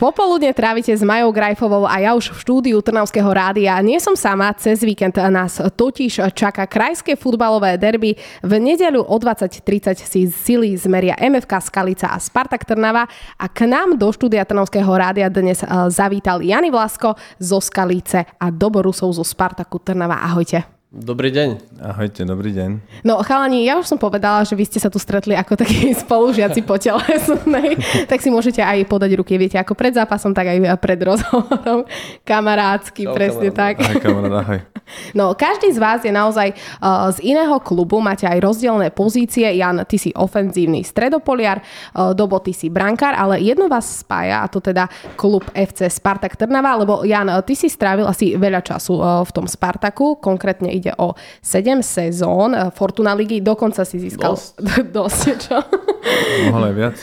Popoludne trávite s Majou Grajfovou a ja už v štúdiu Trnavského rádia. Nie som sama, cez víkend nás totiž čaká krajské futbalové derby. V nedeľu o 20.30 si sily zmeria MFK Skalica a Spartak Trnava a k nám do štúdia Trnavského rádia dnes eh, zavítal Jany Vlasko zo Skalice a Doborusov zo Spartaku Trnava. Ahojte. Dobrý deň. Ahojte, dobrý deň. No chalani, ja už som povedala, že vy ste sa tu stretli ako takí spolužiaci po telesnej, tak si môžete aj podať ruky, viete, ako pred zápasom, tak aj pred rozhovorom. Kamarádsky, Čau, presne kamarát. tak. Ahoj, kamarát, ahoj. No, každý z vás je naozaj uh, z iného klubu, máte aj rozdielne pozície. Jan, ty si ofenzívny stredopoliar, uh, Dobo, ty si brankár, ale jedno vás spája, a to teda klub FC Spartak Trnava, lebo Jan, ty si strávil asi veľa času uh, v tom Spartaku, konkrétne ide o 7 sezón eh, Fortuna ligy, dokonca si získal dosť, dosť čo? Mohol aj viac.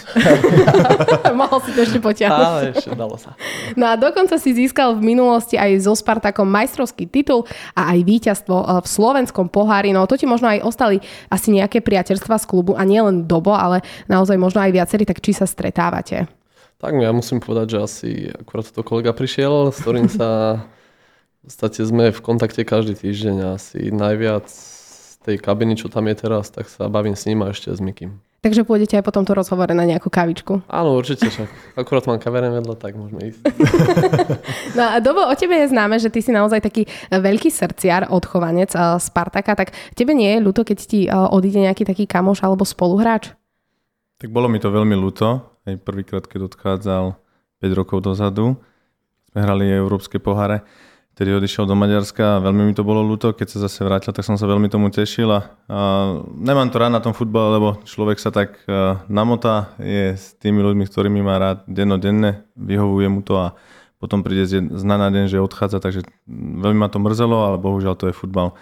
Mohol si to ešte potiahnuť. Ale ešte dalo sa. No a dokonca si získal v minulosti aj so Spartakom majstrovský titul a aj víťazstvo eh, v slovenskom pohári. No to ti možno aj ostali asi nejaké priateľstva z klubu a nie len Dobo, ale naozaj možno aj viacerí, tak či sa stretávate? Tak ja musím povedať, že asi akurát to kolega prišiel, s ktorým sa podstate sme v kontakte každý týždeň a asi najviac z tej kabiny, čo tam je teraz, tak sa bavím s ním a ešte s Mikým. Takže pôjdete aj po tomto rozhovore na nejakú kavičku. Áno, určite však. Akurát mám kaveren vedľa, tak môžeme ísť. no a Dobo, o tebe je známe, že ty si naozaj taký veľký srdciar, odchovanec uh, Spartaka, tak tebe nie je ľúto, keď ti uh, odíde nejaký taký kamoš alebo spoluhráč? Tak bolo mi to veľmi ľúto. Aj prvýkrát, keď odchádzal 5 rokov dozadu, sme hrali európske poháre Vtedy odišiel do Maďarska a veľmi mi to bolo ľúto, keď sa zase vrátil, tak som sa veľmi tomu tešil a, a nemám to rád na tom futbale, lebo človek sa tak uh, namotá, je s tými ľuďmi, ktorými má rád dennodenne, vyhovuje mu to a potom príde z, na deň, že odchádza, takže veľmi ma to mrzelo, ale bohužiaľ to je futbal.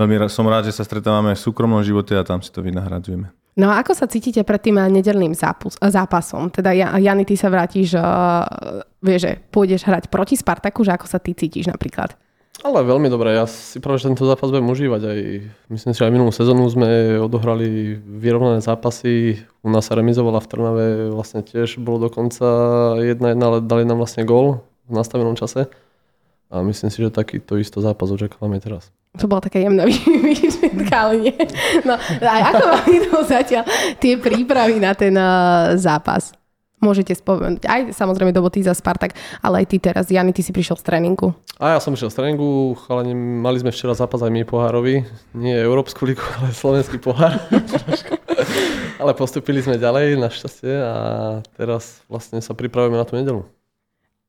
Veľmi som rád, že sa stretávame v súkromnom živote a tam si to vynahradzujeme. No a ako sa cítite pred tým nedelným zápasom? Teda Jany, ty sa vrátiš, uh, vieš, že pôjdeš hrať proti Spartaku, že ako sa ty cítiš napríklad? Ale veľmi dobre, ja si práve, že tento zápas budem užívať. Aj, myslím si, že aj minulú sezónu sme odohrali vyrovnané zápasy. U nás sa remizovala v Trnave, vlastne tiež bolo dokonca jedna jedna, ale dali nám vlastne gól v nastavenom čase. A myslím si, že takýto isto zápas očakávame teraz. To bola taká jemná výčitka, ale nie. No, a ako vám idú zatiaľ tie prípravy na ten uh, zápas? Môžete spomenúť. Aj samozrejme do za Spartak, ale aj ty teraz. Jany, ty si prišiel z tréningu. A ja som išiel z tréningu, ale mali sme včera zápas aj my pohárovi. Nie Európsku ligu, ale slovenský pohár. ale postupili sme ďalej, našťastie, a teraz vlastne sa pripravujeme na tú nedelu.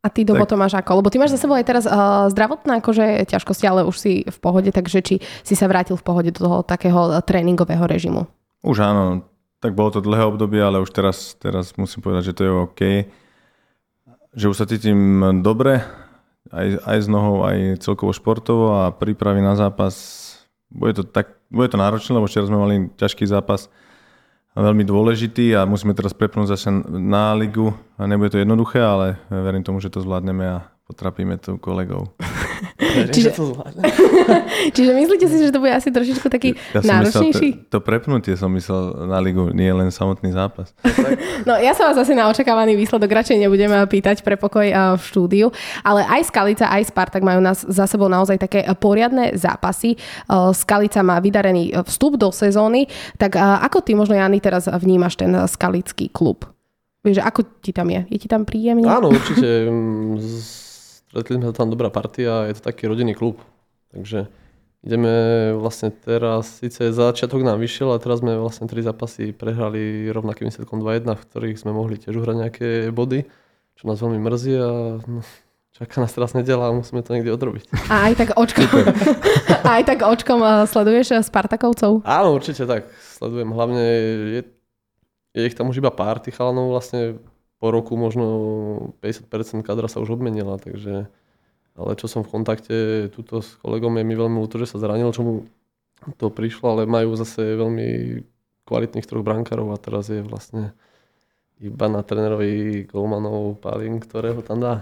A ty dobo to máš ako? Lebo ty máš za sebou aj teraz uh, zdravotné akože ťažkosti, ale už si v pohode, takže či si sa vrátil v pohode do toho takého tréningového režimu? Už áno, tak bolo to dlhé obdobie, ale už teraz, teraz musím povedať, že to je OK. Že už sa cítim dobre, aj, aj s nohou, aj celkovo športovo a prípravy na zápas. Bude to, tak, bude to náročné, lebo včera sme mali ťažký zápas veľmi dôležitý a musíme teraz prepnúť zase na ligu. A nebude to jednoduché, ale verím tomu, že to zvládneme a potrapíme tu kolegov. čiže, to čiže myslíte si, že to bude asi trošičku taký ja náročnejší? Myslel, to, to prepnutie som myslel na ligu, nie len samotný zápas. no ja sa vás asi na očakávaný výsledok radšej nebudem pýtať pre pokoj v štúdiu, ale aj Skalica, aj Spartak majú nás za sebou naozaj také poriadne zápasy. Skalica má vydarený vstup do sezóny, tak ako ty možno, Jany, teraz vnímaš ten skalický klub? Vieš, ako ti tam je? Je ti tam príjemne? Áno, určite. Stretli sme sa tam dobrá partia, je to taký rodinný klub. Takže ideme vlastne teraz, síce začiatok nám vyšiel a teraz sme vlastne tri zápasy prehrali rovnakým výsledkom 2-1, v ktorých sme mohli tiež uhrať nejaké body, čo nás veľmi mrzí a no, čaká nás teraz nedela a musíme to niekde odrobiť. A aj tak očkom, aj tak očkom sleduješ Spartakovcov? Áno, určite tak. Sledujem hlavne, je, je ich tam už iba pár tých chalanov vlastne po roku možno 50% kadra sa už obmenila, takže ale čo som v kontakte tuto s kolegom, je mi veľmi ľúto, že sa zranil, čo mu to prišlo, ale majú zase veľmi kvalitných troch brankárov a teraz je vlastne iba na trénerovi Golmanov Palin, ktorého tam dá.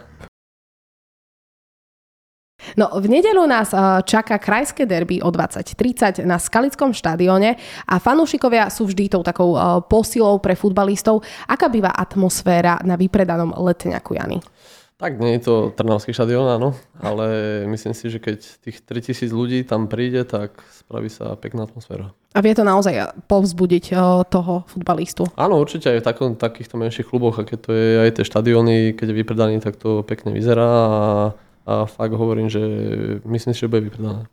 No v nedelu nás čaká krajské derby o 20.30 na Skalickom štadióne a fanúšikovia sú vždy tou takou posilou pre futbalistov. Aká býva atmosféra na vypredanom letňaku, Jany? Tak nie je to Trnavský štadión, áno, ale myslím si, že keď tých 3000 ľudí tam príde, tak spraví sa pekná atmosféra. A vie to naozaj povzbudiť toho futbalistu? Áno, určite aj v takom, takýchto menších kluboch, a keď to je aj tie štadióny, keď je vypredaný, tak to pekne vyzerá a, a fakt hovorím, že myslím si, že bude vypredané.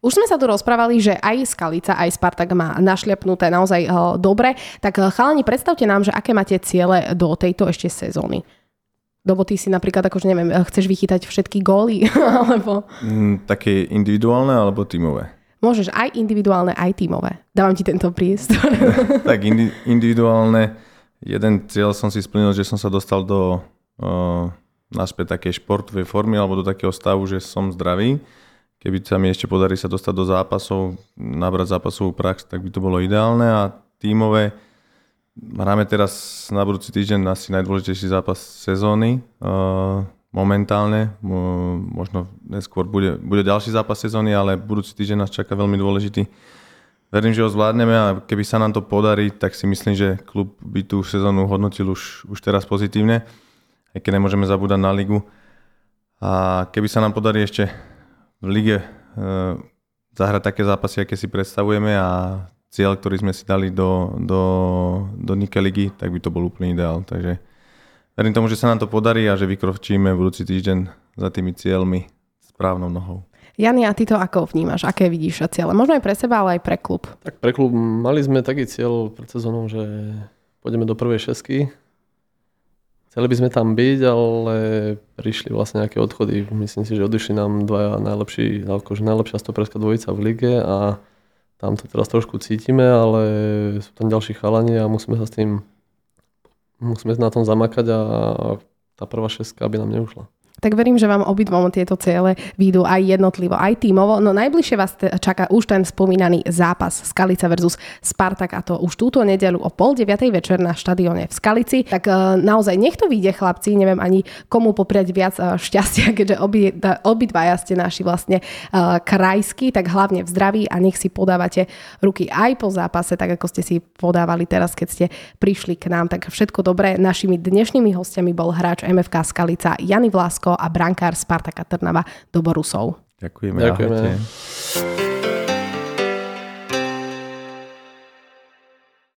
Už sme sa tu rozprávali, že aj Skalica, aj Spartak má našliapnuté naozaj dobre. Tak chalani, predstavte nám, že aké máte ciele do tejto ešte sezóny. Lebo ty si napríklad, akože neviem, chceš vychytať všetky góly, alebo... Mm, také individuálne alebo tímové? Môžeš aj individuálne, aj tímové. Dávam ti tento priestor. tak indi- individuálne. Jeden cieľ som si splnil, že som sa dostal do uh, naspäť takej športovej formy alebo do takého stavu, že som zdravý. Keby sa mi ešte podarí sa dostať do zápasov, nabrať zápasovú prax, tak by to bolo ideálne. A tímové, Hráme teraz na budúci týždeň asi najdôležitejší zápas sezóny uh, momentálne. Možno neskôr bude, bude ďalší zápas sezóny, ale budúci týždeň nás čaká veľmi dôležitý. Verím, že ho zvládneme a keby sa nám to podarí, tak si myslím, že klub by tú sezónu hodnotil už, už teraz pozitívne, aj keď nemôžeme zabúdať na ligu. A keby sa nám podarí ešte v lige uh, zahrať také zápasy, aké si predstavujeme a cieľ, ktorý sme si dali do, do, do Nike ligy, tak by to bol úplný ideál. Takže verím tomu, že sa nám to podarí a že vykročíme budúci týždeň za tými cieľmi správnou nohou. Jani, a ty to ako vnímaš? Aké vidíš cieľe? Možno aj pre seba, ale aj pre klub. Tak pre klub mali sme taký cieľ pred sezónou, že pôjdeme do prvej šesky. Chceli by sme tam byť, ale prišli vlastne nejaké odchody. Myslím si, že odišli nám dvaja najlepší, akože najlepšia stoperská dvojica v lige a tam to teraz trošku cítime, ale sú tam ďalší chalani a musíme sa s tým musíme na tom zamakať a tá prvá šestka by nám neušla tak verím, že vám obidvom tieto ciele výjdu aj jednotlivo, aj tímovo. No najbližšie vás čaká už ten spomínaný zápas Skalica versus Spartak a to už túto nedelu o pol deviatej večer na štadióne v Skalici. Tak uh, naozaj nech to vyjde chlapci, neviem ani komu popriať viac uh, šťastia, keďže obi, obidvaja ste naši vlastne uh, krajskí, tak hlavne v zdraví a nech si podávate ruky aj po zápase, tak ako ste si podávali teraz, keď ste prišli k nám. Tak všetko dobré. Našimi dnešnými hostiami bol hráč MFK Skalica Jany Vlásko a brankár Spartaka Trnava do Borusov. Ďakujeme. Ďakujeme. Ahojte.